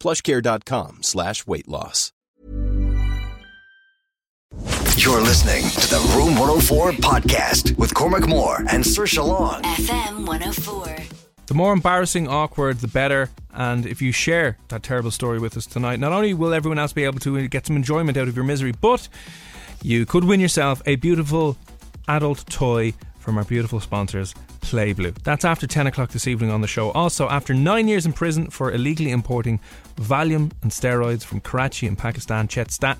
plushcare.com slash weight loss. You're listening to the Room 104 podcast with Cormac Moore and Saoirse Long. FM 104. The more embarrassing, awkward, the better. And if you share that terrible story with us tonight, not only will everyone else be able to get some enjoyment out of your misery, but you could win yourself a beautiful adult toy from our beautiful sponsors, Play Blue. That's after 10 o'clock this evening on the show. Also, after nine years in prison for illegally importing Valium and steroids from Karachi in Pakistan, Chet Sta-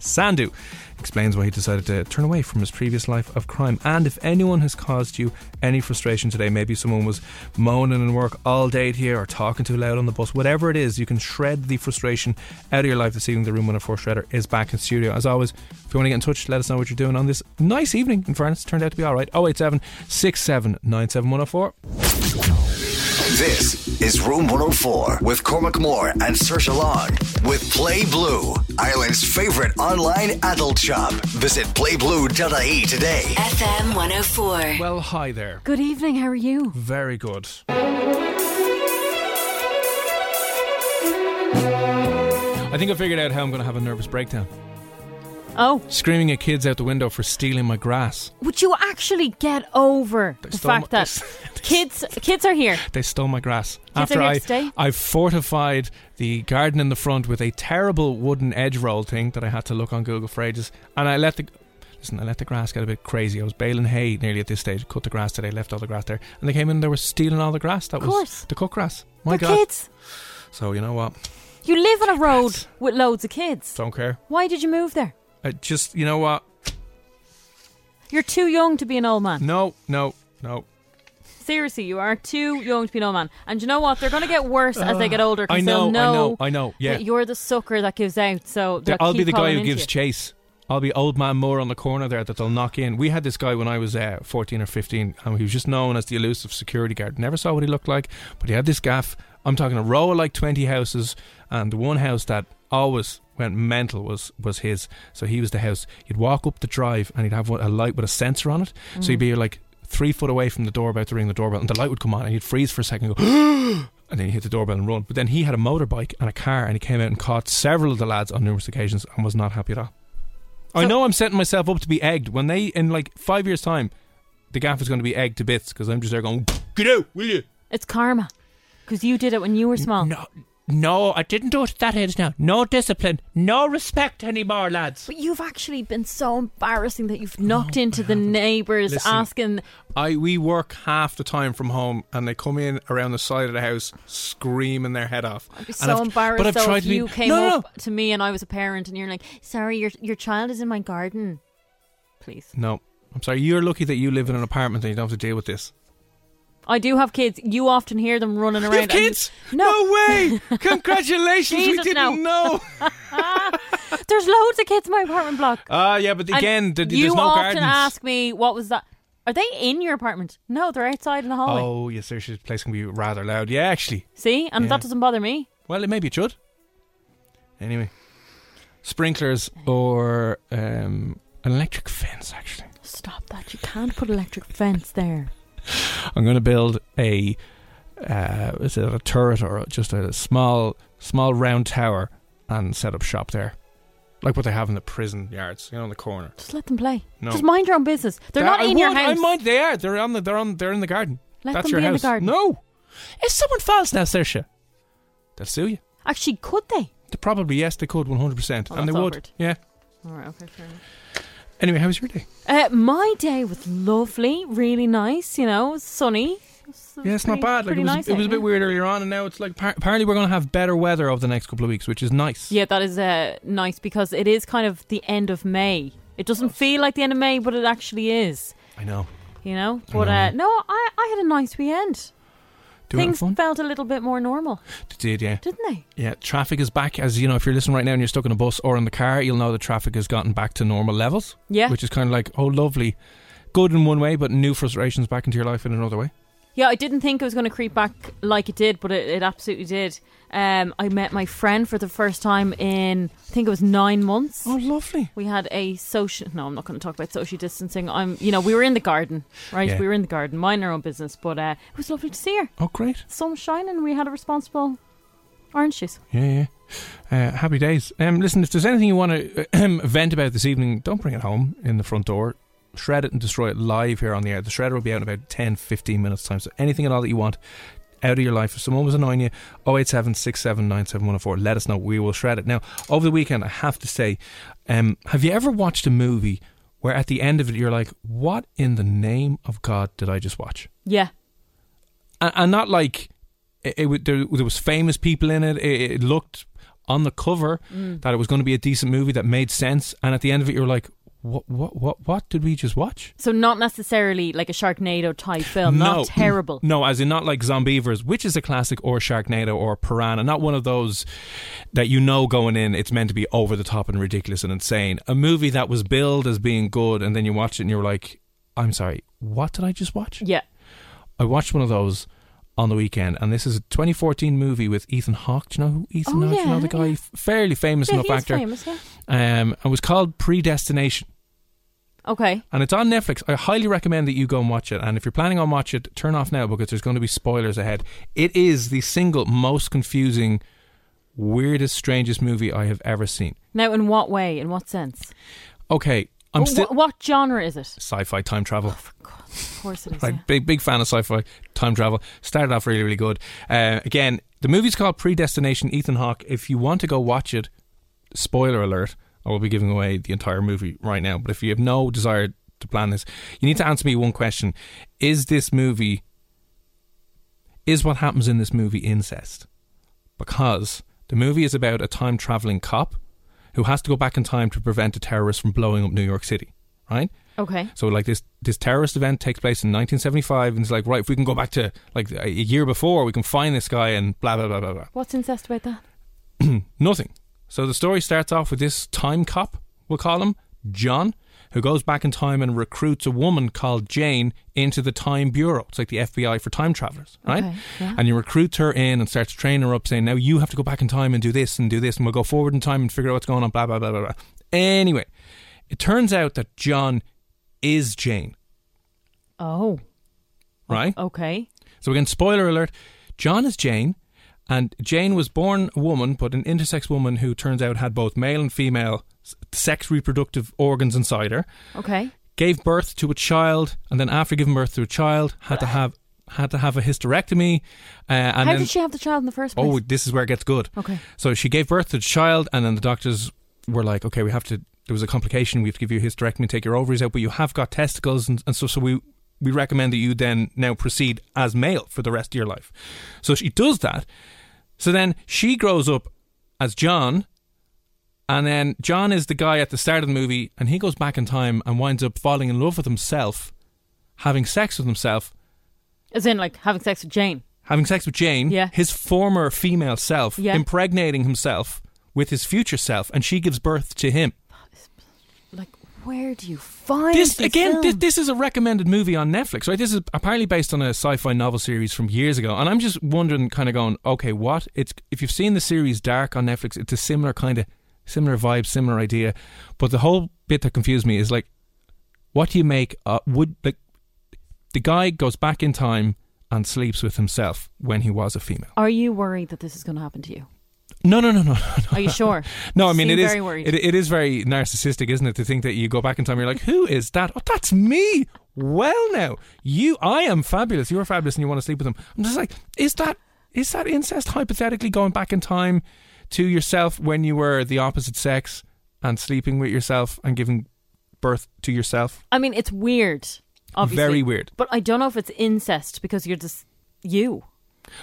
Sandhu explains why he decided to turn away from his previous life of crime. And if anyone has caused you any frustration today, maybe someone was moaning in work all day here or talking too loud on the bus, whatever it is, you can shred the frustration out of your life this evening. The Room 104 Shredder is back in studio. As always, if you want to get in touch, let us know what you're doing on this nice evening. In fairness, turned out to be alright. 087 This is Room 104 with Cormac Moore and Saoirse Long with Play Blue, Ireland's favorite online adult shop. Visit playblue.ie today. FM 104. Well, hi there. Good evening, how are you? Very good. I think I figured out how I'm going to have a nervous breakdown. Oh, Screaming at kids out the window for stealing my grass. would you actually get over the stole fact my- that kids kids are here? They stole my grass. are After here I, stay? I fortified the garden in the front with a terrible wooden edge roll thing that I had to look on Google for ages, and I let the listen. I let the grass get a bit crazy. I was baling hay nearly at this stage. Cut the grass today. Left all the grass there, and they came in. and They were stealing all the grass. That Of was course. the cut grass. My They're God. kids. So you know what? You live on a road with loads of kids. Don't care. Why did you move there? I just you know what? You're too young to be an old man. No, no, no. Seriously, you are too young to be an old man. And you know what? They're going to get worse as they get older I know, they'll I know, know, I know. Yeah, that you're the sucker that gives out. So they'll I'll be keep the guy calling who into gives you. chase. I'll be old man Moore on the corner there that they'll knock in. We had this guy when I was uh, 14 or 15, and he was just known as the elusive security guard. Never saw what he looked like, but he had this gaff. I'm talking a row of like 20 houses, and the one house that always went mental was was his. So he was the house. He'd walk up the drive, and he'd have a light with a sensor on it. So he'd be like three foot away from the door, about to ring the doorbell, and the light would come on, and he'd freeze for a second, and go. And then he hit the doorbell and run. But then he had a motorbike and a car, and he came out and caught several of the lads on numerous occasions and was not happy at all. I know I'm setting myself up to be egged when they in like five years' time, the gaff is going to be egged to bits because I'm just there going, "Get out, will you?" It's karma. Because you did it when you were small. No, no, I didn't do it at that age. Now, no discipline, no respect anymore, lads. But you've actually been so embarrassing that you've knocked into the neighbours Listen, asking. I we work half the time from home, and they come in around the side of the house screaming their head off. I'd be And so I've- embarrassed but I've tried if to be- you came no, no, up to me and I was a parent and you're like, sorry, your your child is in my garden. Please. No, I'm sorry. You're lucky that you live in an apartment and you don't have to deal with this. I do have kids. You often hear them running around. You have and- kids? No. way! Congratulations, we didn't no. know. There's loads of kids in my apartment block. Ah, yeah, but again, th- you there's no often gardens. ask me, what was that? Are they in your apartment? No, they're outside in the hallway. Oh, yes, there's this place can be rather loud. Yeah, actually. See? And Yeah. that doesn't bother me. Well, it maybe it should. Anyway, sprinklers or um, an electric fence. Actually, Stop that. You can't put electric fence there. I'm going to build a. Uh, is it a turret or just a small, small round tower and set up shop there, like what they have in the prison yards, you know, in the corner. Just let them play. No. Just mind your own business. They're That- not I in your would, house. I mind they are. They're on the. They're on. They're in the garden. Let That's them your be in the house. garden. No. If someone falls now, Saoirse, they'll sue you. Actually, could they? Probably yes, they could 100, percent Oh, and they that's would. Yeah. All right, okay, fair enough. Anyway, how was your day? Uh, my day was lovely, really nice. You know, sunny. It was- it was Yeah, it's not bad. Like it was, nice it was a bit weird earlier on, and now it's like apparently we're going to have better weather over the next couple of weeks, which is nice. Yeah, that is uh, nice because it is kind of the end of May. It doesn't feel like the end of May, but it actually is. I know. You know, but uh, no, I, I had a nice weekend. Do you have Things felt a little bit more normal, Did yeah. didn't they? Yeah, traffic is back. As you know, if you're listening right now and you're stuck in a bus or in the car, you'll know the traffic has gotten back to normal levels. Yeah. Which is kind of like, oh, lovely. Good in one way, but new frustrations back into your life in another way. Yeah, I didn't think it was going to creep back like it did, but it, it absolutely did. Um, I met my friend for the first time in, I think it was nine months. Oh, lovely. We had a social. No, I'm not going to talk about social distancing. I'm, you know, we were in the garden, right? Yeah. We were in the garden, minding our own business, but uh, it was lovely to see her. Oh, great. Sun shining. We had a responsible orange juice. Yeah, yeah. Uh, happy days. Um, listen, if there's anything you want to vent about this evening, don't bring it home in the front door. Shred it and destroy it live here on the air. The shredder will be out in about 10, 15 minutes' time. So anything at all that you want out of your life, if someone was annoying you, 087 let us know. We will shred it. Now, over the weekend, I have to say, um, have you ever watched a movie where at the end of it you're like, what in the name of God did I just watch? Yeah. and, and not like it, it, there, there was famous people in it. It, it looked on the cover Mm. that it was going to be a decent movie that made sense, and at the end of it, you're like, what, what, what, what did we just watch? So not necessarily like a Sharknado type film. no, Not terrible. No, as in not like Zombeavers, which is a classic, or Sharknado, or Piranha. Not one of those that you know going in, it's meant to be over the top and ridiculous and insane. A movie that was billed as being good, and then you watch it and you're like, I'm sorry, what did I just watch? Yeah. I watched one of those on the weekend, and this is a 2014 movie with Ethan Hawke. Do you know who Ethan Oh, Hawke? Do you know the guy, yeah. fairly famous Yeah, enough he's actor. famous, yeah. Um, it was called Predestination, Okay. and it's on Netflix. I highly recommend that you go and watch it. And if you're planning on watching it, turn off now because there's going to be spoilers ahead. It is the single most confusing, weirdest, strangest movie I have ever seen. Now, in what way? In what sense? Okay, I'm Wh- still what genre is it? sci-fi time travel. Of course it is. Like yeah. big big fan of sci-fi time travel. Started off really really good. Uh, again, the movie's called Predestination. Ethan Hawke. If you want to go watch it, spoiler alert, I will be giving away the entire movie right now. But if you have no desire to plan this, you need to answer me one question: Is this movie? Is what happens in this movie incest? Because the movie is about a time traveling cop who has to go back in time to prevent a terrorist from blowing up New York City. Right? Okay. So like this this terrorist event takes place in 1975, and it's like right, if we can go back to like a year before, we can find this guy and blah blah blah blah blah. What's incest about that? Nothing. So the story starts off with this time cop, we'll call him John, who goes back in time and recruits a woman called Jane into the Time Bureau. It's like the FBI for time travelers, right? Okay, yeah. And you recruit her in and starts training her up, saying, "Now you have to go back in time and do this and do this, and we'll go forward in time and figure out what's going on." Blah blah blah blah blah. Anyway, it turns out that John is Jane, Oh. right? Okay. So again, spoiler alert: John is Jane, and Jane was born a woman, but an intersex woman who turns out had both male and female sex reproductive organs inside her. Okay. Gave birth to a child, and then after giving birth to a child, had to have had to have a hysterectomy. Uh, and How then, did she have the child in the first place? oh, this is where it gets good. Okay. So she gave birth to the child, and then the doctors were like, "Okay, we have to." There was a complication. We have to give you a hysterectomy, take your ovaries out, but you have got testicles, and, and so so we we recommend that you then now proceed as male for the rest of your life. So she does that. So then she grows up as John, and then John is the guy at the start of the movie, and he goes back in time and winds up falling in love with himself, having sex with himself, As in, like, having sex with Jane. having sex with Jane, Yeah. his former female self, Yeah. impregnating himself with his future self, and she gives birth to him. Like, where do you find This again, this, this is a recommended movie on Netflix, right? This is apparently based on a sci-fi novel series from years ago, and I'm just wondering, kind of going, okay, what? It's if you've seen the series Dark on Netflix, it's a similar kind of similar vibe, similar idea, but the whole bit that confused me is like, what do you make? Uh, would like the guy goes back in time and sleeps with himself when he was a female? Are you worried that this is going to happen to you? No, no, no, no, no. Are you sure? No, I mean Seem it is, very it, it is very narcissistic, isn't it? To think that you go back in time, you're like, who is that? Oh, that's me. Well, now you, I am fabulous. You're fabulous, and you want to sleep with him. I'm just like, is that is that incest hypothetically going back in time to yourself when you were the opposite sex and sleeping with yourself and giving birth to yourself? I mean, it's weird. Obviously. Very weird. But I don't know if it's incest because you're just you.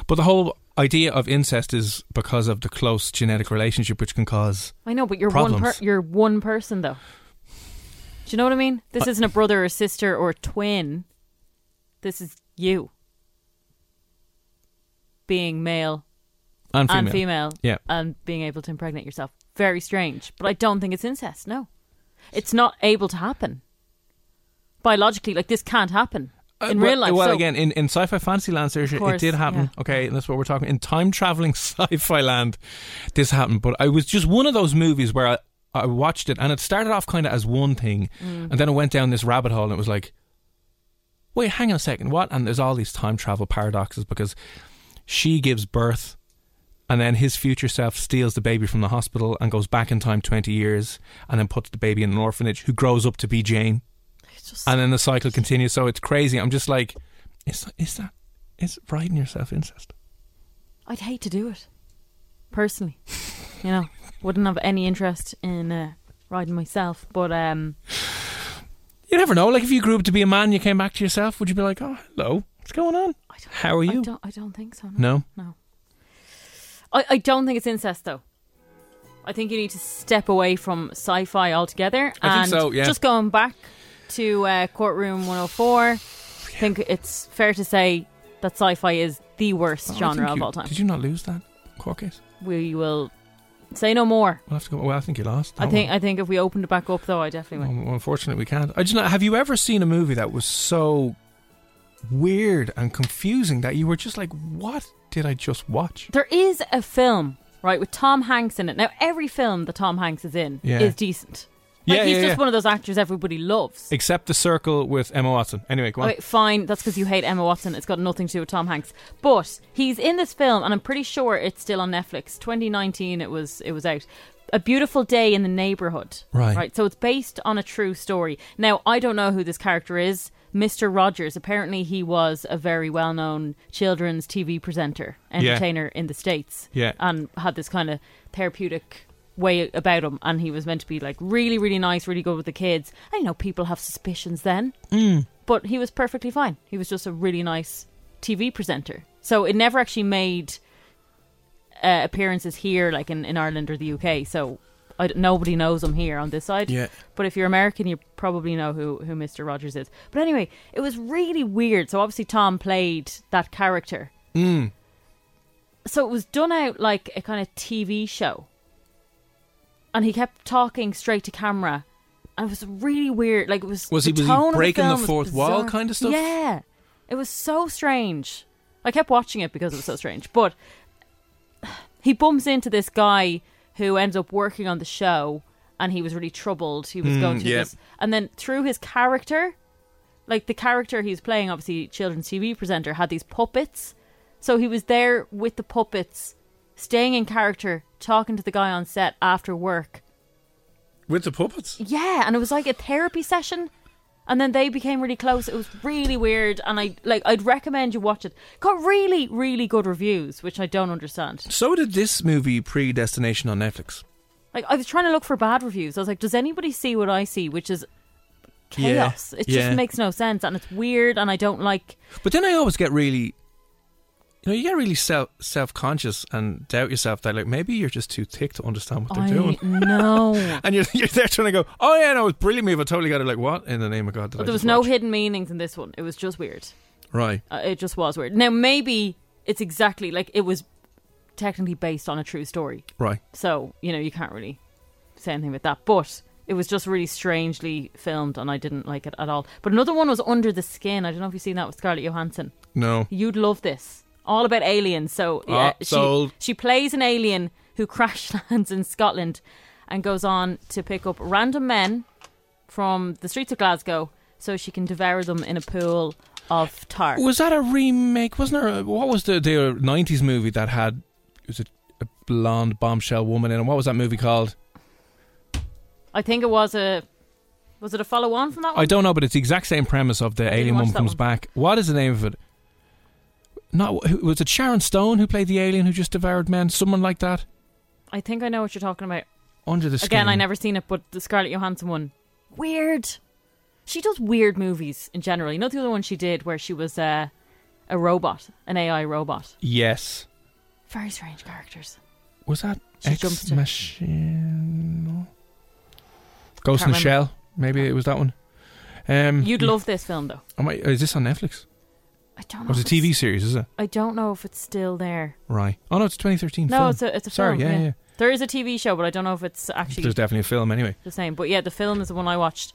But the whole idea of incest is because of the close genetic relationship, which can cause. I know, but you're one. Per- you're one person, though. Do you know what I mean? This isn't a brother or sister or twin. This is you being male And female. and female, Yeah. and being able to impregnate yourself. Very strange, but I don't think it's incest. No, it's not able to happen biologically. Like this can't happen in well- real life. Well, so- again, in, in sci-fi fantasy land, Saoirse, it did happen. yeah. Okay, and that's what we're talking. In time traveling sci-fi land, this happened. But I was just one of those movies where I, I watched it, and it started off kind of as one thing, Mm. and then it went down this rabbit hole, and it was like, wait, hang on a second, what? And there's all these time travel paradoxes because she gives birth. And then his future self steals the baby from the hospital and goes back in time 20 years and then puts the baby in an orphanage who grows up to be Jane just- and then the cycle continues. So it's crazy. I'm just like, is is that is writing yourself incest? I'd hate to do it personally. you know, wouldn't have any interest in uh, riding myself. But um, You never know. Like if you grew up to be a man, you came back to yourself, would you be like, oh, hello, what's going on? I don't, How are I you? don't. I don't think so. No. No, No. I, I don't think it's incest though. I think you need to step away from sci-fi altogether. I and think so, yeah. Just going back to uh, Courtroom 104, I think it's fair to say that sci-fi is the worst Oh, I genre think of you- all time. Did you not lose that court case? We will say no more. We'll have to go. Well, I think you lost. I think I think if we opened it back up though, I definitely would. Well, unfortunately, we can't. I just not. Have you ever seen a movie that was so weird and confusing that you were just like, what did I just watch? There is a film, right, with Tom Hanks in it. Now, every film that Tom Hanks is in Yeah. is decent. Like, Yeah, he's yeah, just yeah. one of those actors everybody loves. Except the circle with Emma Watson. Anyway, go on. Fine, that's because you hate Emma Watson. It's got nothing to do with Tom Hanks. But he's in this film, and I'm pretty sure it's still on Netflix. 2019, it was it was out. A beautiful day in the neighborhood. Right. Right. So it's based on a true story. Now I don't know who this character is. Mr. Rogers. Apparently, he was a very well-known children's TV presenter, entertainer in the states. Yeah. And had this kind of therapeutic way about him, and he was meant to be like really, really nice, really good with the kids. I know people have suspicions then but he was perfectly fine. He was just a really nice TV presenter. So it never actually made uh, appearances here, like in, in Ireland or the UK. So I nobody knows him here on this side. Yeah. But if you're American, you probably know who, who Mr. Rogers is. But anyway, it was really weird. So obviously Tom played that character. Mm. So it was done out like a kind of TV show. And he kept talking straight to camera. And it was really weird. Like it was Was the he- was he breaking the was fourth wall kind of stuff? Yeah. It was so strange. I kept watching it because it was so strange. But he bumps into this guy who ends up working on the show and he was really troubled. He was Mm, going through yeah. this. And then through his character, like the character he's playing, obviously, children's TV presenter, had these puppets. So he was there with the puppets, staying in character, talking to the guy on set after work. With the puppets. Yeah, and it was like a therapy session. And then they became really close. It was really weird, and I like. I'd recommend you watch it. Got really, really good reviews, which I don't understand. So did this movie Predestination on Netflix. Like I was trying to look for bad reviews. I was like, does anybody see what I see? Which is chaos. Yeah, it yeah. just makes no sense, and it's weird, and I don't like. But then I always get really, you know, you get really self self conscious and doubt yourself that like maybe you're just too thick to understand what they're I doing. No, And you're, you're there trying to go, oh yeah, no, it's brilliant move. I totally got it. Like what in the name of God? There was no watch? hidden meanings in this one. It was just weird. Right. Uh, it just was weird. Now maybe it's exactly like it was technically based on a true story. Right. So, you know, you can't really say anything about that. But it was just really strangely filmed and I didn't like it at all. But another one was Under the Skin. I don't know if you've seen that with Scarlett Johansson. No. You'd love this. All about aliens. So, yeah, Ah, she, she plays an alien who crash lands in Scotland and goes on to pick up random men from the streets of Glasgow so she can devour them in a pool of tar. Was that a remake? Wasn't there? A, what was the the '90s movie that had? Was it a blonde bombshell woman in it? What was that movie called? I think it was a. Was it a follow on from that one? I don't know, but it's the exact same premise of the alien woman comes one. back. What is the name of it? Not who- was it Sharon Stone who played the alien who just devoured men? Someone like that. I think I know what you're talking about. Under the Skin. Again, I never seen it, but the Scarlett Johansson one, weird. She does weird movies in general. You know the other one she did where she was uh, a robot, an AI robot. Yes. Very strange characters. Was that She Ex Machina? Ghost in the Can't Shell. Maybe it was that one. Um, You'd love this film though. am I- is this on Netflix? I don't know. Or was it TV series? Is it I don't know if it's still there. right? Oh no, it's 2013. No, film. it's a it's a Sorry, film. yeah, yeah. There is a TV show, but I don't know if it's actually There's definitely a film anyway. the same. But yeah, the film is the one I watched.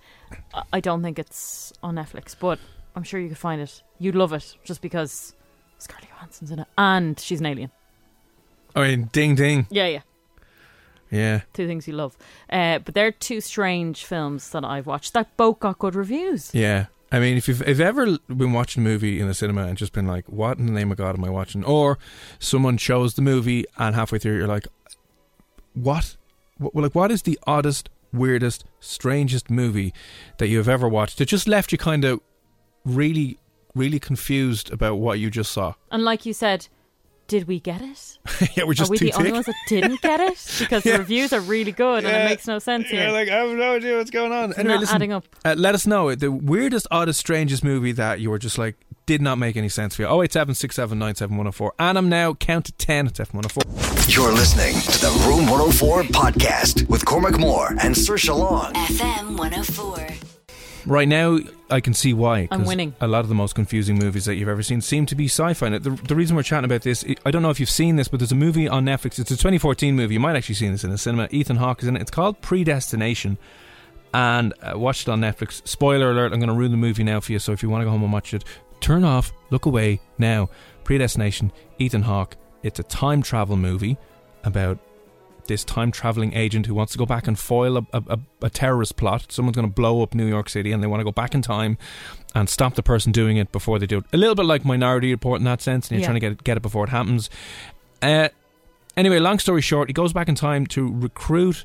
I- I don't think it's on Netflix, but I'm sure you could find it. You'd love it just because Scarlett Johansson's in it and she's an alien. I mean, ding ding. Yeah, yeah. Yeah. Two things you love. Uh, but they're two strange films that I've watched that both got good reviews. Yeah. I mean, if you've if you've ever been watching a movie in the cinema and just been like, "What in the name of God am I watching?" Or someone shows the movie and halfway through you're like, "What? what like, what is the oddest, weirdest, strangest movie that you have ever watched?" That just left you kind of really, really confused about what you just saw. And like you said, did we get it? yeah, we're just are we too the only ones that didn't get it? Because Yeah. the reviews are really good and it makes no sense here. You're like, I have no idea what's going on. It's anyway, not listen, adding up. Uh, let us know the weirdest, oddest, strangest movie that you were just like did not make any sense for you. 087 And I'm now count to 10 at F104. You're listening to the Room 104 podcast with Cormac Moore and Saoirse Long. FM 104. Right now, I can see why. I'm winning. A lot of the most confusing movies that you've ever seen seem to be sci-fi. Now, The, the reason we're chatting about this, I don't know if you've seen this, but there's a movie on Netflix. It's a 2014 movie. You might actually seen this in the cinema. Ethan Hawke is in it. It's called Predestination. And uh, watch it on Netflix. Spoiler alert, I'm going to ruin the movie now for you. So if you want to go home and watch it, turn off, look away now. Predestination, Ethan Hawke. It's a time travel movie about this time traveling agent who wants to go back and foil a, a, a, terrorist plot. Someone's going to blow up New York City and they want to go back in time and stop the person doing it before they do it. A little bit like Minority Report in that sense, and you're Yeah. trying to get it, get it before it happens. Uh, anyway, long story short, he goes back in time to recruit.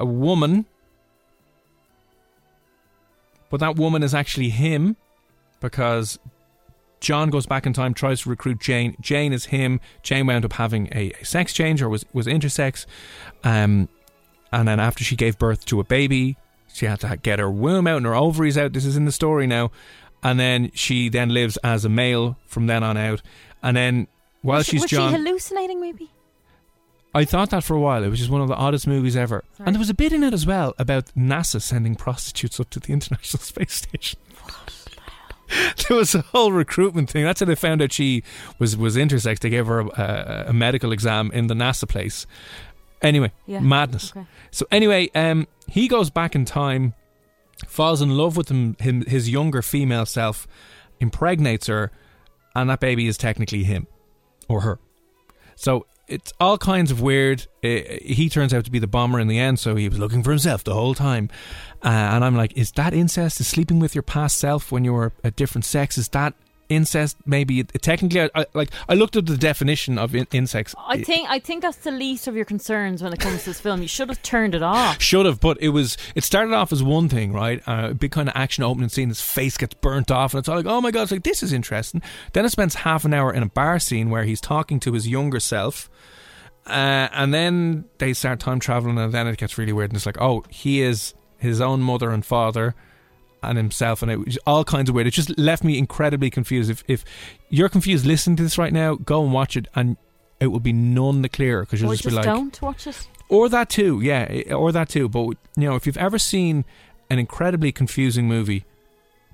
A woman, but that woman is actually him because John goes back in time, tries to recruit Jane. Jane is him. Jane wound up having a, a sex change or was was intersex, um, and then after she gave birth to a baby, she had to get her womb out and her ovaries out. This is in the story now, and then she then lives as a male from then on out, and then while was she, she's was John, she hallucinating maybe? I thought that for a while. It was just one of the oddest movies ever. Sorry. And there was a bit in it as well about NASA sending prostitutes up to the International Space Station. there was a whole recruitment thing. That's how they found out she was, was intersex. They gave her a, a medical exam in the NASA place. Anyway, Yeah, madness. okay. So anyway, um, he goes back in time, falls in love with him, him, his younger female self, impregnates her, and that baby is technically him or her. So it's all kinds of weird. He turns out to be the bomber in the end, so he was looking for himself the whole time. Uh, and I'm like, is that incest? Is sleeping with your past self when you were a different sex? Is that incest. Maybe technically, I, I, like I looked up the definition of in, incest. I think I think that's the least of your concerns when it comes to this film. You should have turned it off. Should have, but it was. It started off as one thing, right? Uh, a big kind of action opening scene. His face gets burnt off, and it's all like, oh my god! It's like this is interesting. Then it spends half an hour in a bar scene where he's talking to his younger self, uh, and then they start time traveling, and then it gets really weird. And it's like, oh, he is his own mother and father. And himself, and it was all kinds of weird. It just left me incredibly confused. If if you're confused listening to this right now, go and watch it, and it will be none the clearer because you'll just, just be like, don't watch it. or that too, yeah, eh, or that too. But you know, if you've ever seen an incredibly confusing movie,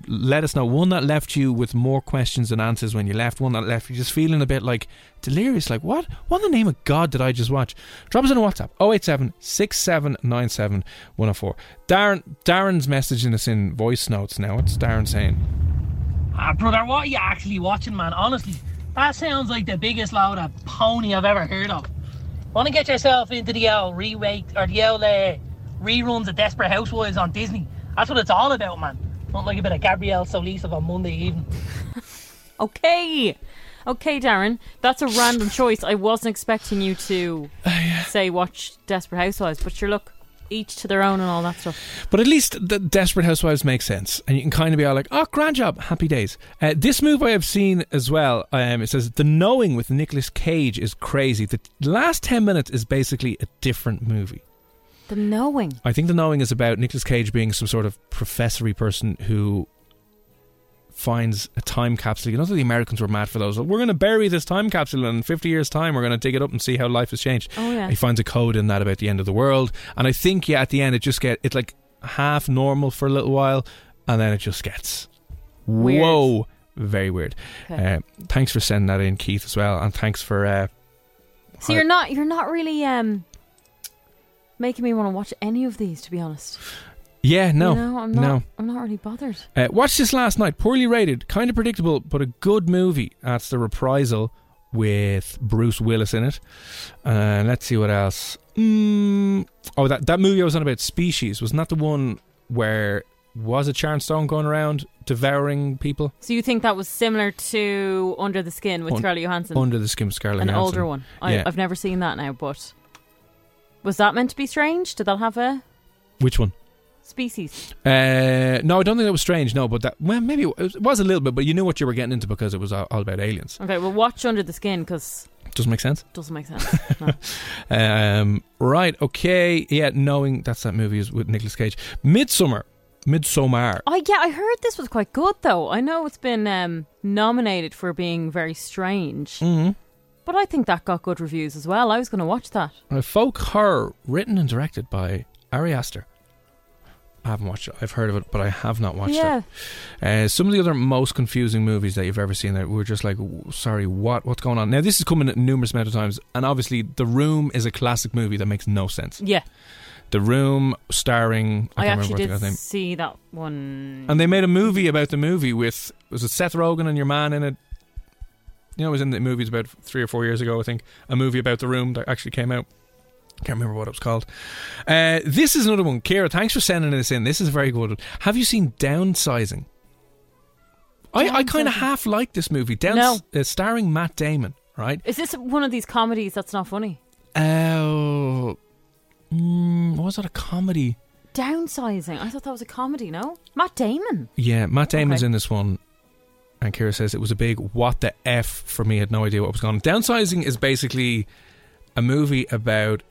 let us know. One that left you with more questions than answers when you left. One that left you just feeling a bit like delirious, like what? What in the name of God did I just watch? Drop us in a WhatsApp 087 6797 104. Darren, Darren's messaging us in voice notes now. What's Darren saying? Ah, brother, what are you actually watching, man? Honestly, that sounds like the biggest load of pony I've ever heard of. Want to get yourself into the old remake or the old uh, reruns of Desperate Housewives on Disney? That's what it's all about, man. Not like a bit of Gabrielle Solis on Monday evening. Okay. Okay, Darren. That's a random choice. I wasn't expecting you to say watch Desperate Housewives, but sure, look, each to their own and all that stuff. But at least the Desperate Housewives makes sense, and you can kind of be all like, "Oh, grand job, happy days." Uh, this move I have seen as well. Um, it says the Knowing with Nicolas Cage is crazy. The last ten minutes is basically a different movie. The knowing. I think the Knowing is about Nicolas Cage being some sort of professory person who finds a time capsule. You know the Americans were mad for those. We're going to bury this time capsule and in 50 years' time. We're going to dig it up and see how life has changed. Oh, yeah. He finds a code in that about the end of the world, and I think yeah, at the end it just get it's like half normal for a little while, and then it just gets Weird. whoa, very weird. Okay. Uh, thanks for sending that in, Keith, as well, and thanks for. Uh, So you're not you're not really um making me want to watch any of these, to be honest. yeah, no, You know, I'm not. no. I'm not really bothered. Uh, watched this last night. Poorly rated, kind of predictable, but a good movie. That's the reprisal with Bruce Willis in it. Uh, let's see what else. Mm, oh, that that movie I was on about Species wasn't that the one where was it Sharon Stone going around devouring people So you think that was similar to Under the Skin with Un- Scarlett Johansson? under the skin of Scarlett An Johansson? older one. I, Yeah. I've never seen that now, but was that meant to be strange? Did that have a Which one? species? Uh, no, I don't think that was strange. No, but that well, maybe it was, it was a little bit, but you knew what you were getting into because it was all, all about aliens. Okay, well, watch Under the Skin because Doesn't make sense. doesn't make sense. No. Um, right, okay, yeah, knowing that's that movie is with Nicolas Cage. Midsommar, Midsommar. oh yeah, I heard this was quite good though. I know it's been um, nominated for being very strange, Mm-hmm. But I think that got good reviews as well. I was going to watch that. A folk horror written and directed by Ari Aster. I haven't watched it. I've heard of it, but I have not watched yeah, it. Uh, some of the other most confusing movies that you've ever seen that we're just like, sorry, what? What's going on? Now, this is coming at numerous amount of times, and obviously, The Room is a classic movie that makes no sense. yeah. The Room, starring I, I, can't actually remember did see that one. And they made a movie about the movie with was it Seth Rogen and your man in it? You know, it was in the movies about three or four years ago, I think. A movie about the room that actually came out. Can't remember what it was called. Uh, this is another one. Kira, thanks for sending this in. This is a very good. one. Have you seen Downsizing? I, I kind of half like this movie. No. uh, starring Matt Damon, right? Is this one of these comedies that's not funny? Oh, mm, was that a comedy? Downsizing. I thought that was a comedy. No, Matt Damon. Yeah, Matt Damon's Okay. in this one. And Kira says it was a big what the F for me. Had no idea what was going on. Downsizing is basically a movie about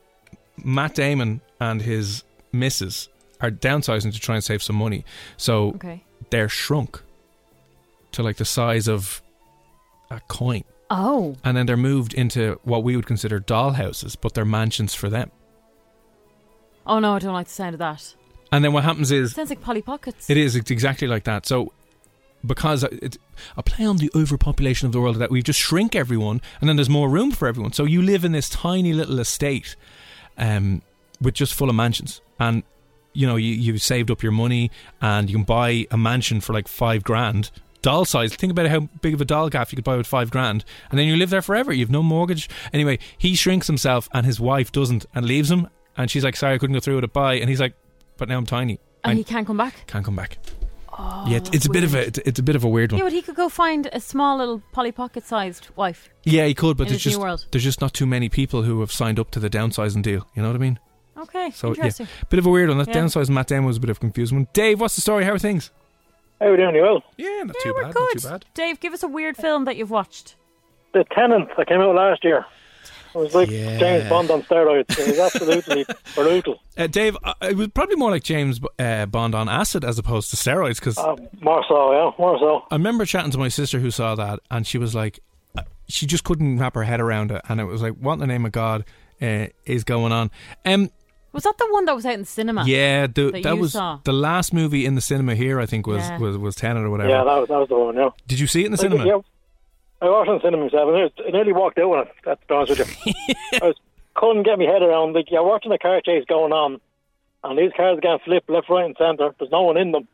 Matt Damon and his missus are downsizing to try and save some money. So Okay. they're shrunk to like the size of a coin. Oh, And then they're moved into what we would consider dollhouses, but they're mansions for them. oh no, I don't like the sound of that. And then what happens is Sounds like Polly Pockets. It is. It's exactly like that. So, because it's a play on the overpopulation of the world, that we just shrink everyone, and then there's more room for everyone. So you live in this tiny little estate, um, with just full of mansions, and you know you you've saved up your money, and you can buy a mansion for like five grand. Doll size. Think about how big of a doll gaff you could buy with five grand, and then you live there forever. You have no mortgage. Anyway, he shrinks himself, and his wife doesn't, and leaves him. And she's like, "Sorry, I couldn't go through with it. Bye." And he's like, "But now I'm tiny. and I he can't come back. can't come back." Yeah, it's, it's a bit of a it's, it's a bit of a weird one. Yeah, but he could go find a small little Polly Pocket sized wife. Yeah, he could, but there's just world. there's just not too many people who have signed up to the downsizing deal. You know what I mean? Okay, So interesting. yeah, bit of a weird one. That Yeah. downsizing Matt Damon was a bit of a confusing one. Dave, what's the story? How are things? How are we doing? You well? Yeah, not Yeah, too we're bad. good. Not too bad. Dave, give us a weird film that you've watched. The Tenet that came out last year. It was like Yeah. James Bond on steroids. It was absolutely brutal. Uh, Dave, uh, it was probably more like James uh, Bond on acid as opposed to steroids because Uh, more so, yeah, more so. I remember chatting to my sister who saw that, and she was like, uh, she just couldn't wrap her head around it, and it was like, what in the name of God uh, is going on? Um, Was that the one that was out in the cinema? yeah, the, that, that you was saw. the last movie in the cinema here. I think was Yeah. was was Tenet or whatever. Yeah, that was, that was the one, yeah. Did you see it in the I cinema? think, Yeah, I watched it in cinema myself, and I nearly walked out with it, that's to be honest with you. I was, couldn't get my head around, like, you're watching a car chase going on, and these cars are getting flipped left, right, and centre. There's no one in them.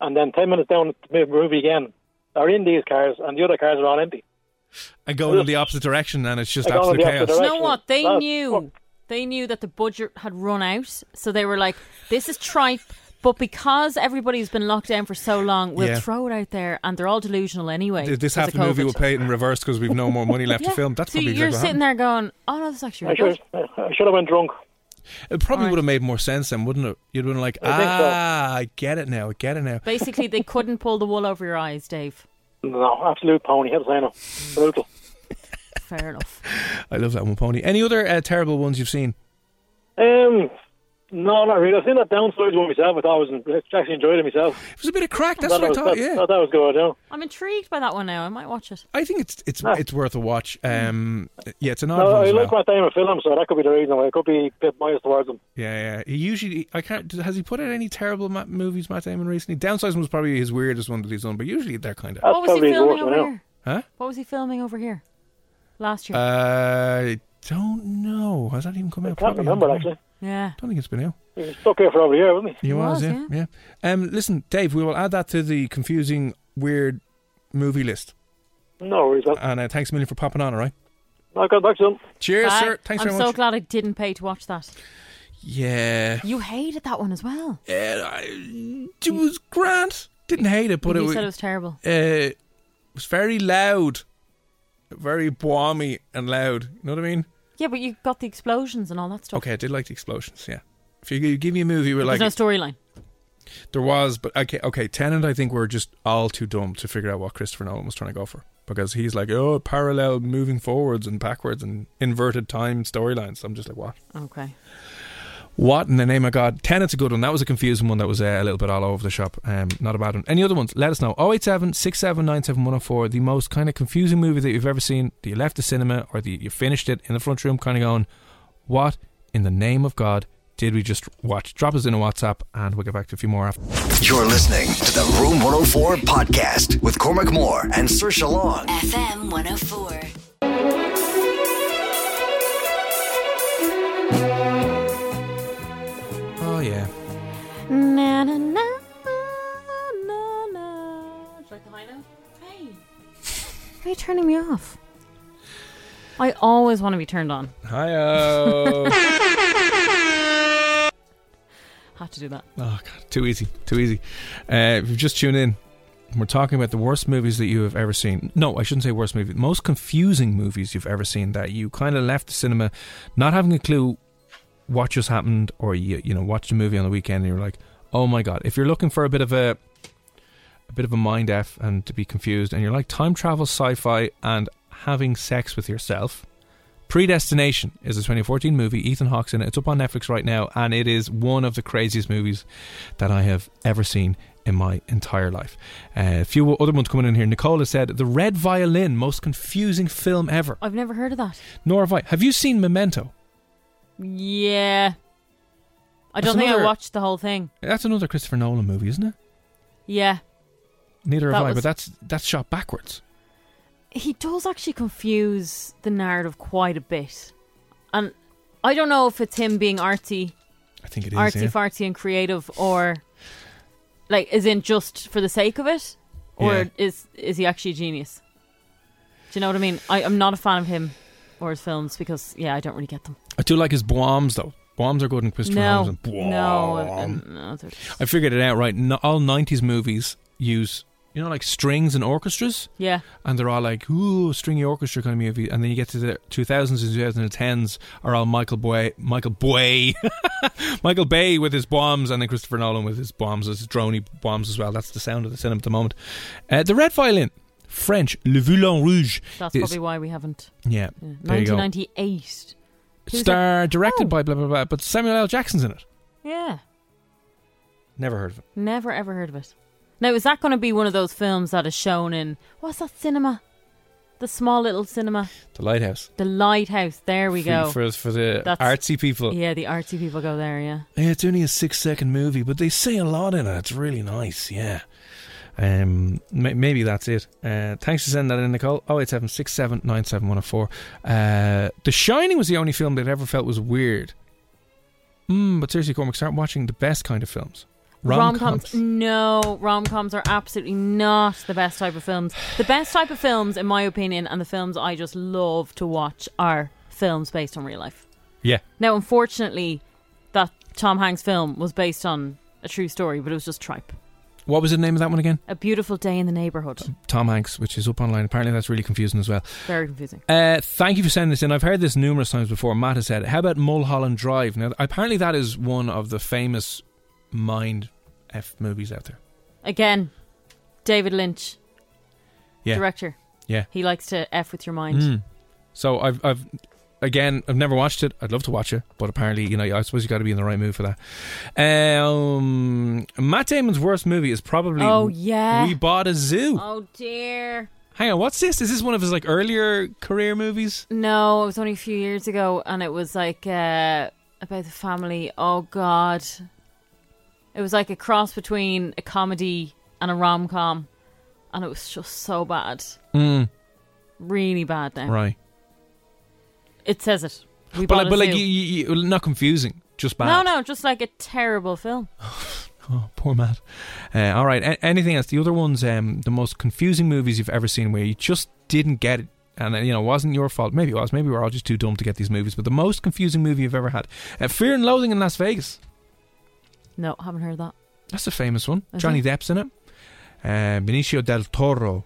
And then 10 minutes down the movie again, they're in these cars, and the other cars are all empty. And going in the opposite direction, and it's just I absolute chaos. You know what? They That's- knew. They knew that the budget had run out, so they were like, "This is tripe." But because everybody's been locked down for so long, we'll Yeah. throw it out there, and they're all delusional anyway. Th- This because half the movie COVID. will play it in reverse because we've no more money left Yeah. to film. That's so probably you're exactly sitting what there going, "Oh no, this is actually I should, good." I should have went drunk. It probably Right. would have made more sense then, wouldn't it? You'd have been like, I think so. ah, I get it now, I get it now. Basically, they couldn't pull the wool over your eyes, Dave. No, absolute pony. How to say no? Brutal. Fair enough. I love that one, Pony. Any other uh, terrible ones you've seen? Um, no, not really. I've seen that downsides one myself. I thought I was I actually enjoyed it myself. It was a bit of crack. That's thought what I that was, thought. that, Yeah, thought that was good. Yeah. I'm intrigued by that one now. I might watch it. I think it's it's Ah. it's worth a watch. Um, yeah, it's an odd No, one I as like well. Matt Damon films, so that could be the reason why I could be a bit biased towards him. Yeah, yeah. He usually, I can't. Has he put out any terrible ma- movies, Matt Damon, recently? Downsizing was probably his weirdest one that he's done, but usually they're kind of. That's what was he filming over one, yeah. here? Huh? What was he filming over here last year? I don't know. Has that even come out? I can't Probably remember hasn't. actually. Yeah. don't think it's been out. He was stuck here for over a year, wasn't he? He was, was, yeah, yeah. Um, listen, Dave, we will add that to the confusing, weird movie list. No worries. man. And uh, thanks a million for popping on. All right. I got back to him. Cheers, Bye. sir. Thanks very much. I'm very so much. glad I didn't pay to watch that. Yeah. You hated that one as well. Yeah, I, it was grand. Didn't hate it, but you it, said it was, was terrible. uh, it was very loud, very bomby and loud. You know what I mean? Yeah, but you got the explosions and all that stuff. Okay, I did like the explosions. Yeah. If you, you give me a movie where like There's no storyline. there was, but okay, okay, Tenet. I think we're just all too dumb to figure out what Christopher Nolan was trying to go for because he's like, oh, parallel moving forwards and backwards and inverted time storylines. I'm just like, what? Okay. What in the name of God? Tenet's a good one. That was a confusing one that was uh, a little bit all over the shop. Um, not a bad one. Any other ones? Let us know. 087 6797104. The most kind of confusing movie that you've ever seen, that you left the cinema or that you finished it in the front room kind of going, what in the name of God did we just watch? Drop us in a WhatsApp and we'll get back to a few more after. You're listening to the Room 104 podcast with Cormac Moore and Saoirse Long. FM 104. Turning me off? I always want to be turned on. Hi. Had to do that. Oh god, too easy, too easy. Uh, if you've just tuned in, we're talking about the worst movies that you have ever seen. No, I shouldn't say worst movie. Most confusing movies you've ever seen that you kind of left the cinema not having a clue what just happened, or you you know watched a movie on the weekend and you're like, oh my god. If you're looking for a bit of a a bit of a mind f and to be confused, and you're like time travel, sci-fi, and having sex with yourself. Predestination is a 2014 movie. Ethan Hawke's in it. It's up on Netflix right now, and it is one of the craziest movies that I have ever seen in my entire life. Uh, a few other ones coming in here. Nicola said The Red Violin, most confusing film ever. I've never heard of that. Nor have I. Have you seen Memento? Yeah. I That's don't think I watched the whole thing. That's another Christopher Nolan movie, isn't it? Yeah. Neither have I, but that's that's shot backwards. He does actually confuse the narrative quite a bit. And I don't know if it's him being artsy, I think it is. artsy yeah. fartsy and creative or like is in just for the sake of it or Yeah. is is he actually a genius? Do you know what I mean? I, I'm not a fan of him or his films because yeah, I don't really get them. I do like his bombs though. bombs are good in Christopher no, no, uh, no, they're- I figured it out right. No, all '90s movies use you know like strings and orchestras. yeah. and they're all like ooh stringy orchestra kind of movie and then you get to the 2000s and 2010s are all Michael Bay Michael Bay Michael Bay with his bombs and then Christopher Nolan with his bombs his droney bombs as well that's the sound of the cinema at the moment uh, the red violin French Le Violon Rouge That's is- probably why we haven't. yeah, Yeah. there 1998. Who's star directed Oh. by blah blah blah but Samuel L Jackson's in it Yeah. never heard of it Never ever heard of it. Now, is that going to be one of those films that is shown in what's that cinema? The small little cinema, The Lighthouse the Lighthouse. There we for, go. for, for the That's- artsy people yeah, the artsy people go there. Yeah. Yeah, it's only a six second movie, but they say a lot in it. It's really nice, yeah. Um, may- maybe that's it. Uh, thanks for sending that in, Nicole. Oh eight seven six seven nine seven one zero four. Uh, The Shining was the only film that I ever felt was weird. Mm, but seriously, Cormac, start watching the best kind of films. Rom coms. No, rom coms are absolutely not the best type of films. The best type of films, in my opinion, and the films I just love to watch are films based on real life. Yeah, Now, unfortunately, that Tom Hanks film was based on a true story, but it was just tripe. what was the name of that one again? A beautiful day in the neighborhood. Tom Hanks, which is up online. Apparently, that's really confusing as well. Very confusing. Uh, thank you for sending this in. I've heard this numerous times before. Matt has said, "How about Mulholland Drive?" Now, apparently, that is one of the famous mind f movies out there. Again, David Lynch, Yeah, director. yeah. He likes to f with your mind. Mm. So I've, I've, again, I've never watched it. I'd love to watch it, but apparently, you know, I suppose you got to be in the right mood for that. Um, Matt Damon's worst movie is probably Oh yeah. We Bought a Zoo. oh dear. Hang on, what's this? Is this one of his like earlier career movies? No, it was only a few years ago, and it was like uh, about the family. Oh God, it was like a cross between a comedy and a rom com, and it was just so bad, Mm, really bad. Now right, it says it. We but like, but like you, you, you, not confusing, just bad. no, no, just like a terrible film. Oh, poor Matt. Uh, all right. A- anything else? The other ones, um, the most confusing movies you've ever seen, where you just didn't get it, and uh, you know, it wasn't your fault. Maybe it was. Maybe we're all just too dumb to get these movies. But the most confusing movie you've ever had, uh, Fear and Loathing in Las Vegas. No, haven't heard that. That's a famous one. Is Johnny it? Depp's in it. Uh, Benicio del Toro.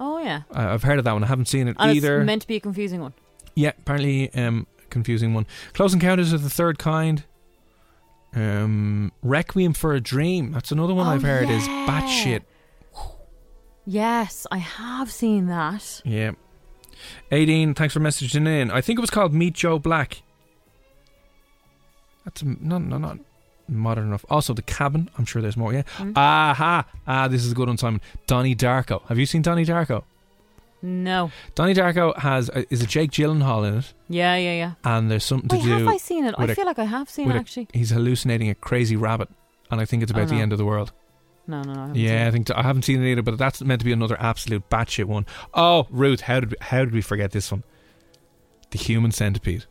Oh yeah, Uh, I've heard of that one. I haven't seen it and either. it's meant to be a confusing one. yeah, apparently, um, confusing one. Close Encounters of the Third Kind. Um, Requiem for a Dream. That's another one Oh, I've heard is yeah. batshit Yes, I have seen that. Yeah. 18, thanks for messaging in. I think it was called Meet Joe Black. That's m- not, not, not modern enough. Also, The Cabin. I'm sure there's more, yeah. Mm. Aha! Ah, this is a good one, Simon. Donnie Darko. Have you seen Donnie Darko? No. Donnie Darko has, uh, is a Jake Gyllenhaal in it, Yeah, yeah, yeah. and there's something to Wait, do. have I seen it? I with a- feel like I have seen it a- actually. He's hallucinating a crazy rabbit, and I think it's Oh, about the end of the world. No, no, no. I haven't seen Yeah, I it. think t- I haven't seen it either, but that's meant to be another absolute batshit one. Oh, Ruth, how did we, how did we forget this one? The Human Centipede.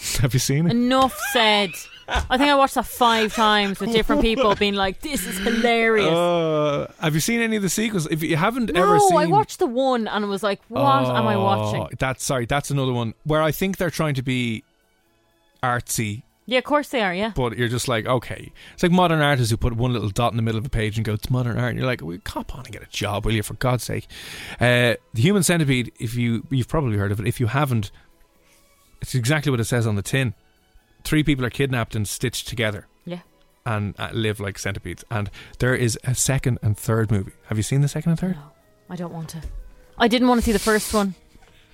Have you seen it? Enough said. I think I watched that five times with different people being like, "This is hilarious." Uh, have you seen any of the sequels? If you haven't ever seen no, I watched the one and was like, "What am I Oh, watching?" That's sorry, that's another one where I think they're trying to be artsy, Yeah, of course they are. Yeah. but you're just like, okay, it's like modern artists who put one little dot in the middle of a page and go, "It's modern art." And you're like, well, cop on and get a job, will you? For God's sake, uh, the Human Centipede. If you you've probably heard of it. If you haven't, it's exactly what it says on the tin. Three people are kidnapped and stitched together. Yeah. And uh, live like centipedes. And there is a second and third movie. Have you seen the second and third? No, I don't want to. I didn't want to see the first one.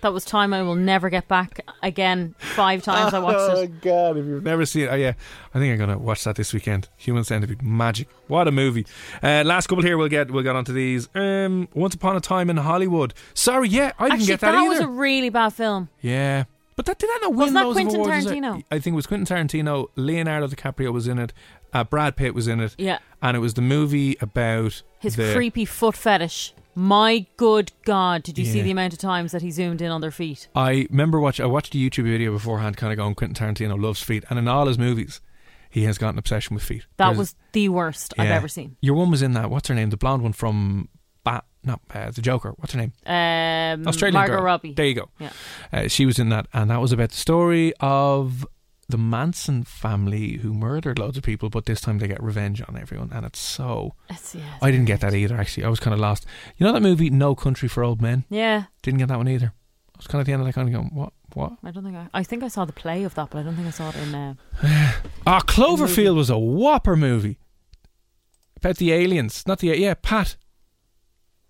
That was time I will never get back again. Five times I watched oh it. Oh god! If you've never seen it, oh yeah, I think I'm gonna watch that this weekend. Human Centipede, magic! What a movie! Uh, last couple here, we'll get we'll get onto these. Um, Once Upon a Time in Hollywood. Sorry, yeah, I didn't get that, that either. was a really bad film. yeah, but that did that not win Wasn't that loads Quentin awards? it? Tarantino? I think it was Quentin Tarantino. Leonardo DiCaprio was in it. Uh, Brad Pitt was in it. Yeah. and it was the movie about His the, creepy foot fetish. My good God, did you see Yeah. the amount of times that he zoomed in on their feet? I remember watch. I watched a YouTube video beforehand, kind of going. Quentin Tarantino loves feet, and in all his movies, he has got an obsession with feet. That There's- was the worst I've Yeah. ever seen. Your one was in that. What's her name? The blonde one from. Not uh, the Joker. What's her name? Um, Australian Margot girl. Robbie. There you go. Yeah. Uh, she was in that, and that was about the story of the Manson family who murdered loads of people, but this time they get revenge on everyone, and it's so. It's, yeah, I didn't get that either. Actually, I was kind of lost. You know that movie No Country for Old Men? Yeah, Didn't get that one either. I was kind of at the end of that kind of going, what, what? I don't think I. I think I saw the play of that, but I don't think I saw it in. Uh, Ah, Cloverfield was a whopper movie about the aliens. Not the yeah, Pat.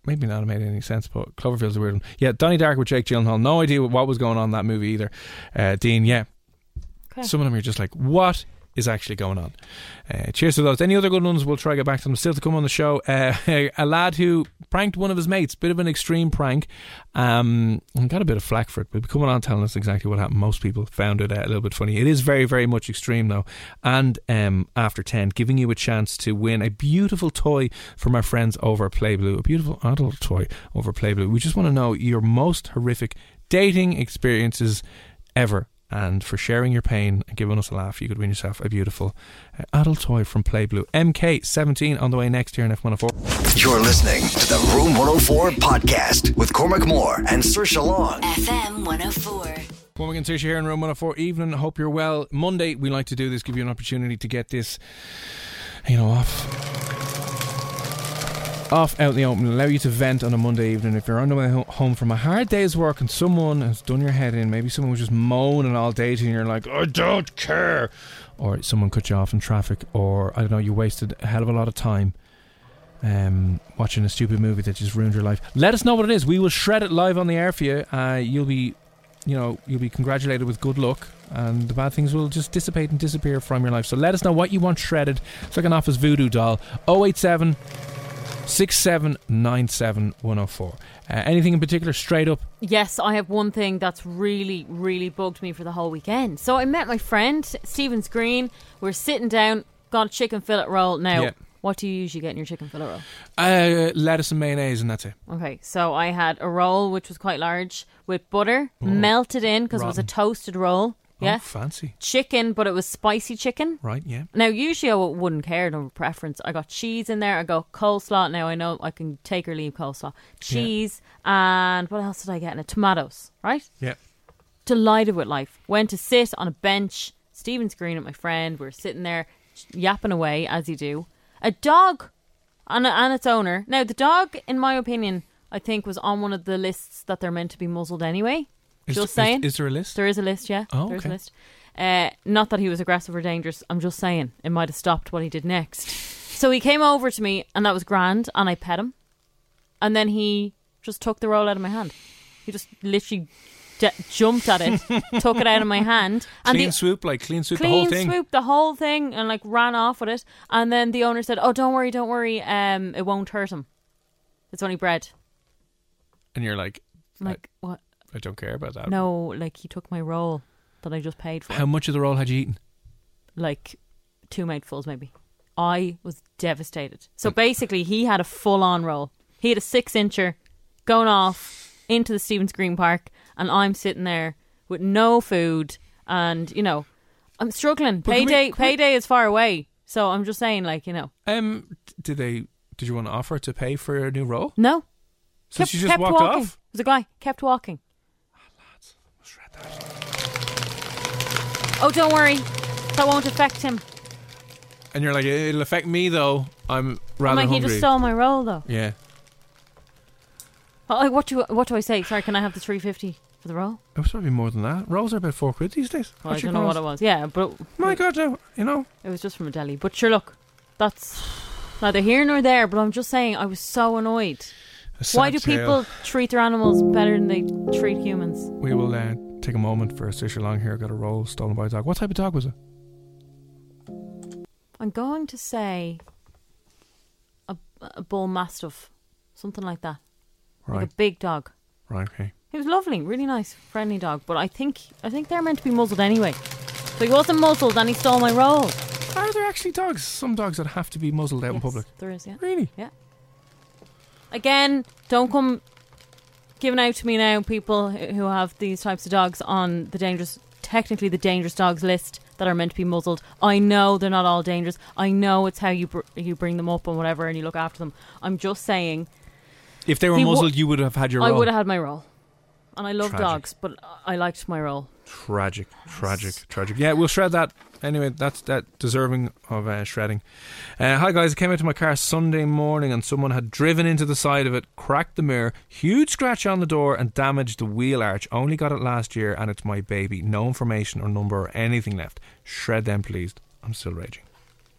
Maybe not made any sense, but Cloverfield's a weird one. Yeah, Donnie Darko with Jake Gyllenhaal. No idea what was going on in that movie either. Uh, Dean, yeah. Okay. Some of them you're just like, what is actually going on? Uh, cheers to those. Any other good ones? We'll try to get back to them. Still to come on the show. Uh, a lad who pranked one of his mates. Bit of an extreme prank. Um, and got a bit of flack for it. But coming on telling us exactly what happened. Most people found it uh, a little bit funny. It is very, very much extreme though. And um, after 10, giving you a chance to win a beautiful toy from our friends over Playblue, A beautiful adult toy over Playblue. We just want to know your most horrific dating experiences ever. And for sharing your pain and giving us a laugh, you could win yourself a beautiful uh, adult toy from Play Blue. MK17 on the way next year in F104. You're listening to the Room 104 podcast with Cormac Moore and Saoirse Long. FM 104. Cormac and Tisha here in Room 104. Evening, hope you're well. Monday, we like to do this, give you an opportunity to get this, you know, off. Off out in the open, allow you to vent on a Monday evening. If you're on the way home from a hard day's work and someone has done your head in, maybe someone was just moaning all day to you and you're like, I don't care. Or someone cut you off in traffic, or I don't know, you wasted a hell of a lot of time um, watching a stupid movie that just ruined your life. Let us know what it is. We will shred it live on the air for you. Uh, you'll be, you know, you'll be congratulated with good luck, and the bad things will just dissipate and disappear from your life. So let us know what you want shredded. It's like an office voodoo doll. 087 6797104. Uh, anything in particular, straight up? Yes, I have one thing that's really, really bugged me for the whole weekend. So I met my friend Stephen's Green. We're sitting down, got a chicken fillet roll. Now, Yeah. what do you usually get in your chicken fillet roll? Uh, lettuce and mayonnaise, and that's it. Okay, so I had a roll which was quite large with butter melted in because it was a toasted roll. Yeah, Oh, fancy. chicken, but it was spicy chicken. Right, yeah. Now, usually I wouldn't care, no preference. I got cheese in there. I got coleslaw. Now I know I can take or leave coleslaw. Cheese and what else did I get in it? Tomatoes, right? Yeah. Delighted with life. Went to sit on a bench. Stephen's Green with my friend. We are sitting there yapping away as you do. A dog and, and its owner. Now the dog, in my opinion, I think was on one of the lists that they're meant to be muzzled anyway. Is, just is- saying. Is, there a list? There is a list, yeah. Oh, There's okay. a list. Uh, not that he was aggressive or dangerous. I'm just saying it might have stopped what he did next. So he came over to me, and that was grand, and I pet him, and then he just took the roll out of my hand. He just literally jumped at it, took it out of my hand, and clean the swoop, like clean swoop, the whole thing. swoop the whole thing, and like ran off with it. And then the owner said, "Oh, don't worry, don't worry. Um, it won't hurt him. It's only bread." And you're like, I'm like what? I don't care about that. No, like he took my roll that I just paid for. How much of the roll had you eaten? like two mouthfuls maybe. I was devastated. So basically, he had a full on roll. He had a six incher going off into the Stephen's Green Park, and I'm sitting there with no food, and you know, I'm struggling. But can we- Payday, we- payday is far away. So I'm just saying, like you know, Um, did they? Did you want to offer to pay for a new roll? no. So kept, she just walked walking. off. It was a guy kept walking. Oh, don't worry, that won't affect him. And you're like, it'll affect me though. I'm I'm rather like, he just stole my roll though. yeah. Oh, what do what do I say? Sorry, can I have the three fifty for the roll? It was probably more than that. Rolls are about four quid these days. Well, I don't know what it was. Yeah, but My God, no. You know. It was just from a deli. But sure, look, that's neither here nor there. But I'm just saying, I was so annoyed. a sad Why do tale. people treat their animals better than they treat humans? We will uh, take a moment for a Saoirse Long here. Got a roll stolen by a dog. What type of dog was it? I'm going to say a, a bull mastiff, something like that, Right. like a big dog. Right. Okay. He was lovely, really nice, friendly dog. But I think I think they're meant to be muzzled anyway. So he wasn't muzzled, and he stole my roll. Are there actually dogs? Some dogs that have to be muzzled out in public. There is, yeah. Really? Yeah. Again, don't come giving out to me now, people who have these types of dogs on the dangerous, technically the dangerous dogs list that are meant to be muzzled. I know they're not all dangerous. I know it's how you br- you bring them up and whatever, and you look after them. I'm just saying, If they were muzzled, you would have had your I would have had my role, and I love Tragic. dogs, but I liked my role. Tragic, tragic, tragic. Yeah, we'll shred that. Anyway, that's that deserving of uh, shredding. Uh, hi guys, I came out to my car Sunday morning and someone had driven into the side of it, cracked the mirror, huge scratch on the door, and damaged the wheel arch. Only got it last year, and it's my baby. No information or number or anything left. Shred them, please. I'm still raging.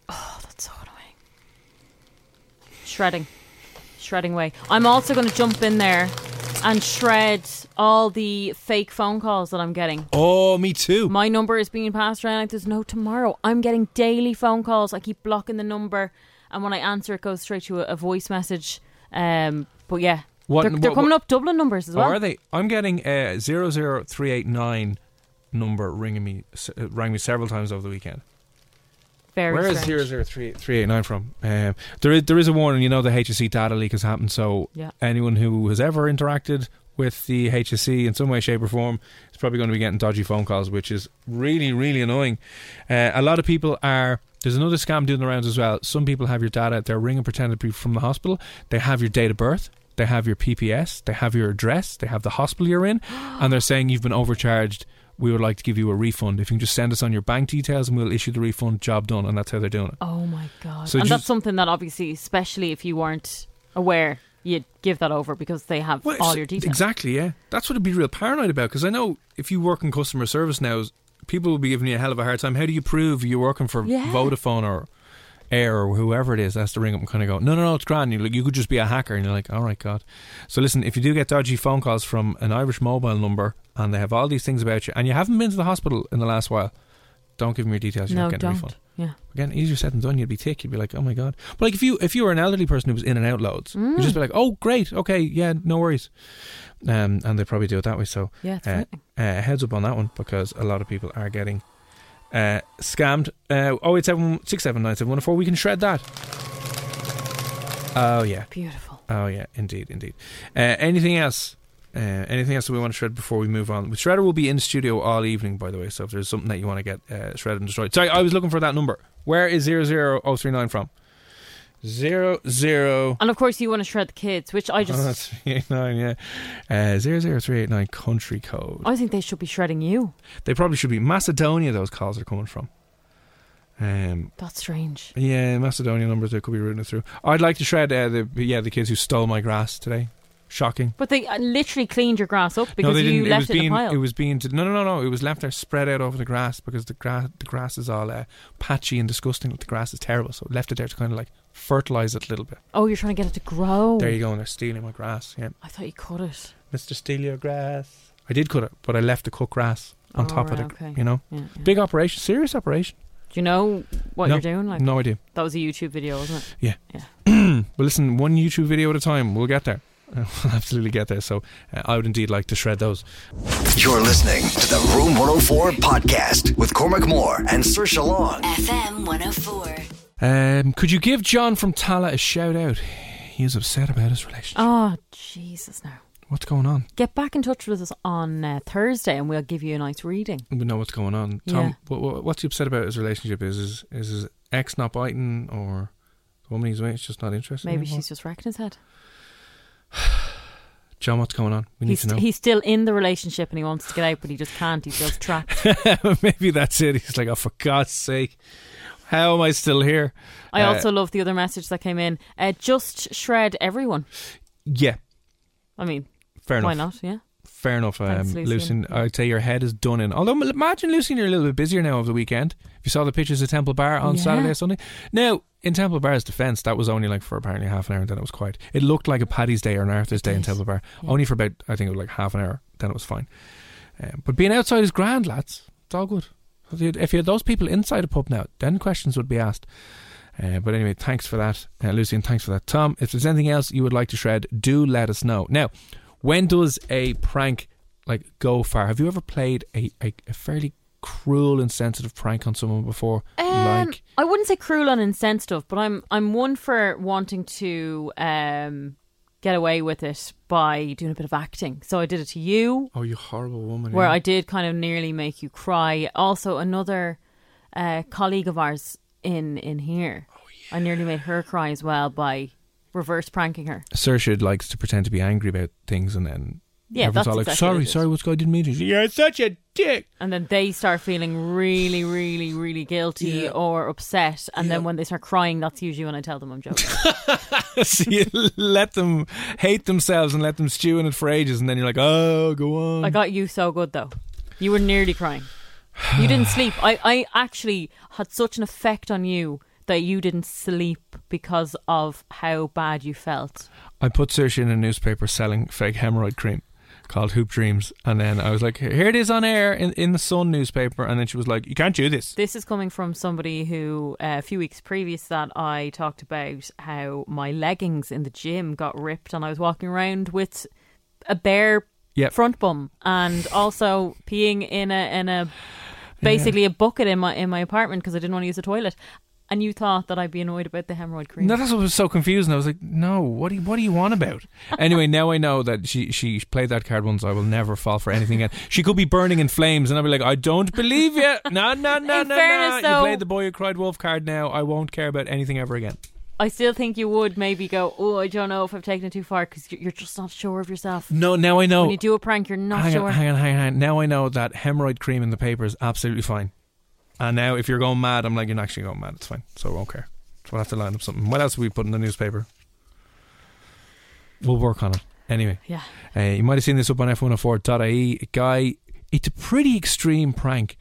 Oh, that's so annoying. Shredding. Shredding way. I'm also going to jump in there and shred all the fake phone calls that I'm getting. Oh, me too. My number is being passed around like there's no tomorrow. I'm getting daily phone calls. I keep blocking the number, and when I answer, it goes straight to a, a voice message. Um, but yeah, What- they're, they're what- coming up Dublin numbers as Oh, well. are they? I'm getting a 00389 number ringing me, uh, rang me several times over the weekend. Very Where is strange. 00389 from? Um, there, is, there is a warning. You know the HSE data leak has happened, so Yeah. anyone who has ever interacted with the HSE in some way, shape, or form is probably going to be getting dodgy phone calls, which is really, really annoying. Uh, a lot of people are. There's another scam doing the rounds as well. Some people have your data. They're ringing pretending to be from the hospital. They have your date of birth. They have your PPS. They have your address. They have the hospital you're in, and they're saying you've been overcharged. We would like to give you a refund. If you can just send us on your bank details, and we'll issue the refund. Job done, and that's how they're doing it. Oh my god! So and that's something that obviously, especially if you weren't aware, you'd give that over because they have Well, all your details. Exactly, yeah. That's what I'd be real paranoid about because I know if you work in customer service now, people will be giving you a hell of a hard time. How do you prove you're working for Yeah. Vodafone or Eir or whoever it is? Has to ring up and kind of go, no, no, no, it's grand. You like, you could just be a hacker, and you're like, all right, God. So listen, if you do get dodgy phone calls from an Irish mobile number and they have all these things about you, and you haven't been to the hospital in the last while, don't give them your details. You're no, not getting a don't. refund. Yeah. Again, easier said than done. You'd be tick. You'd be like, oh my god. But like if you if you were an elderly person who was in and out loads, Mm. you'd just be like, oh great, okay, yeah, no worries. Um, and they probably do it that way. So Yeah, uh, uh, heads up on that one because a lot of people are getting uh, scammed. Uh, oh eight seven six seven nine seven one four. We can shred that. Oh yeah, Beautiful. Oh yeah, indeed, indeed. Uh, anything else? Uh, anything else that we want to shred before we move on? Shredder will be in studio all evening, by the way. So if there's something that you want to get uh, shredded and destroyed, sorry, I was looking for that number. Where is zero zero oh three nine from? Zero zero. And of course, you want to shred the kids, which I just Oh, that's three eight nine. Yeah, uh, zero zero three eight nine country code. I think they should be shredding you. They probably should be Macedonia. Those calls are coming from. Um, That's strange. yeah, Macedonia numbers. They could be routing it through. I'd like to shred uh, the yeah the kids who stole my grass today. Shocking. But they uh, literally cleaned your grass up because no, you left it was it being. in a pile. It was being. no, no, no, no. It was left there, spread out over the grass because the grass, the grass is all uh, patchy and disgusting. The grass is terrible, so left it there to kind of like fertilize it a little bit. oh, you're trying to get it to grow. There you go, and they're stealing my grass. Yeah, I thought you cut it. Mister, steal your grass. I did cut it, but I left the cut grass on Oh, top of right, the. okay. You know, Yeah, yeah. big operation, serious operation. Do you know what No, you're doing? Like no idea. That was a YouTube video, wasn't it? Yeah. Yeah. but listen, one YouTube video at a time. We'll get there. We'll absolutely get there. So uh, I would indeed like to shred those. You're listening to the Room 104 podcast with Cormac Moore and Saoirse Long. FM 104. Um, could you give John from Tallaght a shout out? He is upset about his relationship. Oh, Jesus! Now What's going on? get back in touch with us on uh, Thursday, and we'll give you a nice reading. We know what's going on. Tom, Yeah. what, what, what's he upset about his relationship? Is his, is his ex not biting or the woman he's with is just not interested Maybe anymore? she's just wrecking his head. John, what's going on? We need He's, to know. he's still in the relationship and he wants to get out, but he just can't. He feels trapped. Maybe that's it. He's like, oh, for God's sake, how am I still here? I Uh, also love the other message that came in. Uh, just shred everyone. Yeah, I mean, fair enough. why not? Yeah. Fair enough, um, Thanks, Lucian. Lucian. I'd say your head is done in. Although, imagine, Lucian, you're a little bit busier now over the weekend. If you saw the pictures of Temple Bar on Yeah. Saturday or Sunday. Now, in Temple Bar's defence, that was only like for apparently half an hour and then it was quiet. It looked like a Paddy's Day or an Arthur's Day in. Temple Bar. Yeah. Only for about, I think it was like half an hour, then it was fine. Um, but being outside is grand, lads. It's all good. If you had- If you had those people inside a pub now, then questions would be asked. Uh, but anyway, thanks for that, uh, Lucian. Thanks for that, Tom. If there's anything else you would like to shred, do let us know. Now, when does a prank like go far? Have you ever played a, a, a fairly cruel and sensitive prank on someone before? Um, like, I wouldn't say cruel and insensitive, but I'm I'm one for wanting to um, get away with it by doing a bit of acting. So I did it to you, oh, you horrible woman! where yeah. I did kind of nearly make you cry. Also, another uh, colleague of ours in in here, oh, yeah. I nearly made her cry as well by reverse pranking her. Saoirse likes to pretend to be angry about things and then Yeah, Everyone's that's all like, exactly sorry, what it sorry, what's going didn't mean to. You're such a dick. And then they start feeling really, really, really guilty Yeah. or upset. And Yeah. then when they start crying, that's usually when I tell them I'm joking. so you let them hate themselves and let them stew in it for ages, and then you're like, oh, go on. I got you so good though. You were nearly crying. You didn't sleep. I, I actually had such an effect on you that you didn't sleep because of how bad you felt. I put Saoirse in a newspaper selling fake hemorrhoid cream called Hoop Dreams, and then I was like, here it is on air in, in the Sun newspaper, and then she was like, you can't do this. This is coming from somebody who, uh, a few weeks previous, that I talked about how my leggings in the gym got ripped, and I was walking around with a bare Yep. front bum, and also peeing in a in a basically a bucket in my in my apartment because I didn't want to use the toilet. And you thought that I'd be annoyed about the hemorrhoid cream. No, that's what was so confusing. I was like, no, what do you, what do you want about? anyway, now I know that she she played that card once. I will never fall for anything again. She could be burning in flames, and I'll be like, I don't believe you. No, no, no, In no, fairness, no. You played the boy who cried wolf card. Now I won't care about anything ever again. I still think you would maybe go, oh, I don't know if I've taken it too far because you're just not sure of yourself. No, now I know. When you do a prank, you're not hang sure. on, hang on, hang on, hang on. Now I know that hemorrhoid cream in the paper is absolutely fine. And now if you're going mad, I'm like, you're not actually going mad. It's fine. So I won't care. So we'll have to line up something. What else have we put in the newspaper? We'll work on it. Anyway. Yeah. Uh, you might have seen this up on f104.ie. A guy, it's a pretty extreme prank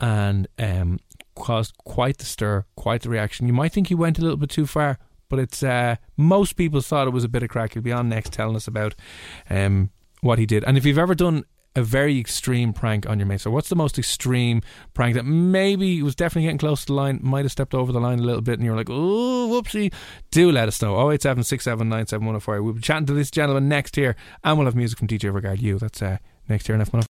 and um, caused quite the stir, quite the reaction. You might think he went a little bit too far, but it's uh, most people thought it was a bit of crack. He'll be on next telling us about um, what he did. And if you've ever done a very extreme prank on your mate, so what's the most extreme prank that maybe was definitely getting close to the line, might have stepped over the line a little bit, and you're like, oh, whoopsie? Do let us know. 087 We'll be chatting to this gentleman next here, and we'll have music from DJ Regard You. That's uh, next here on F104.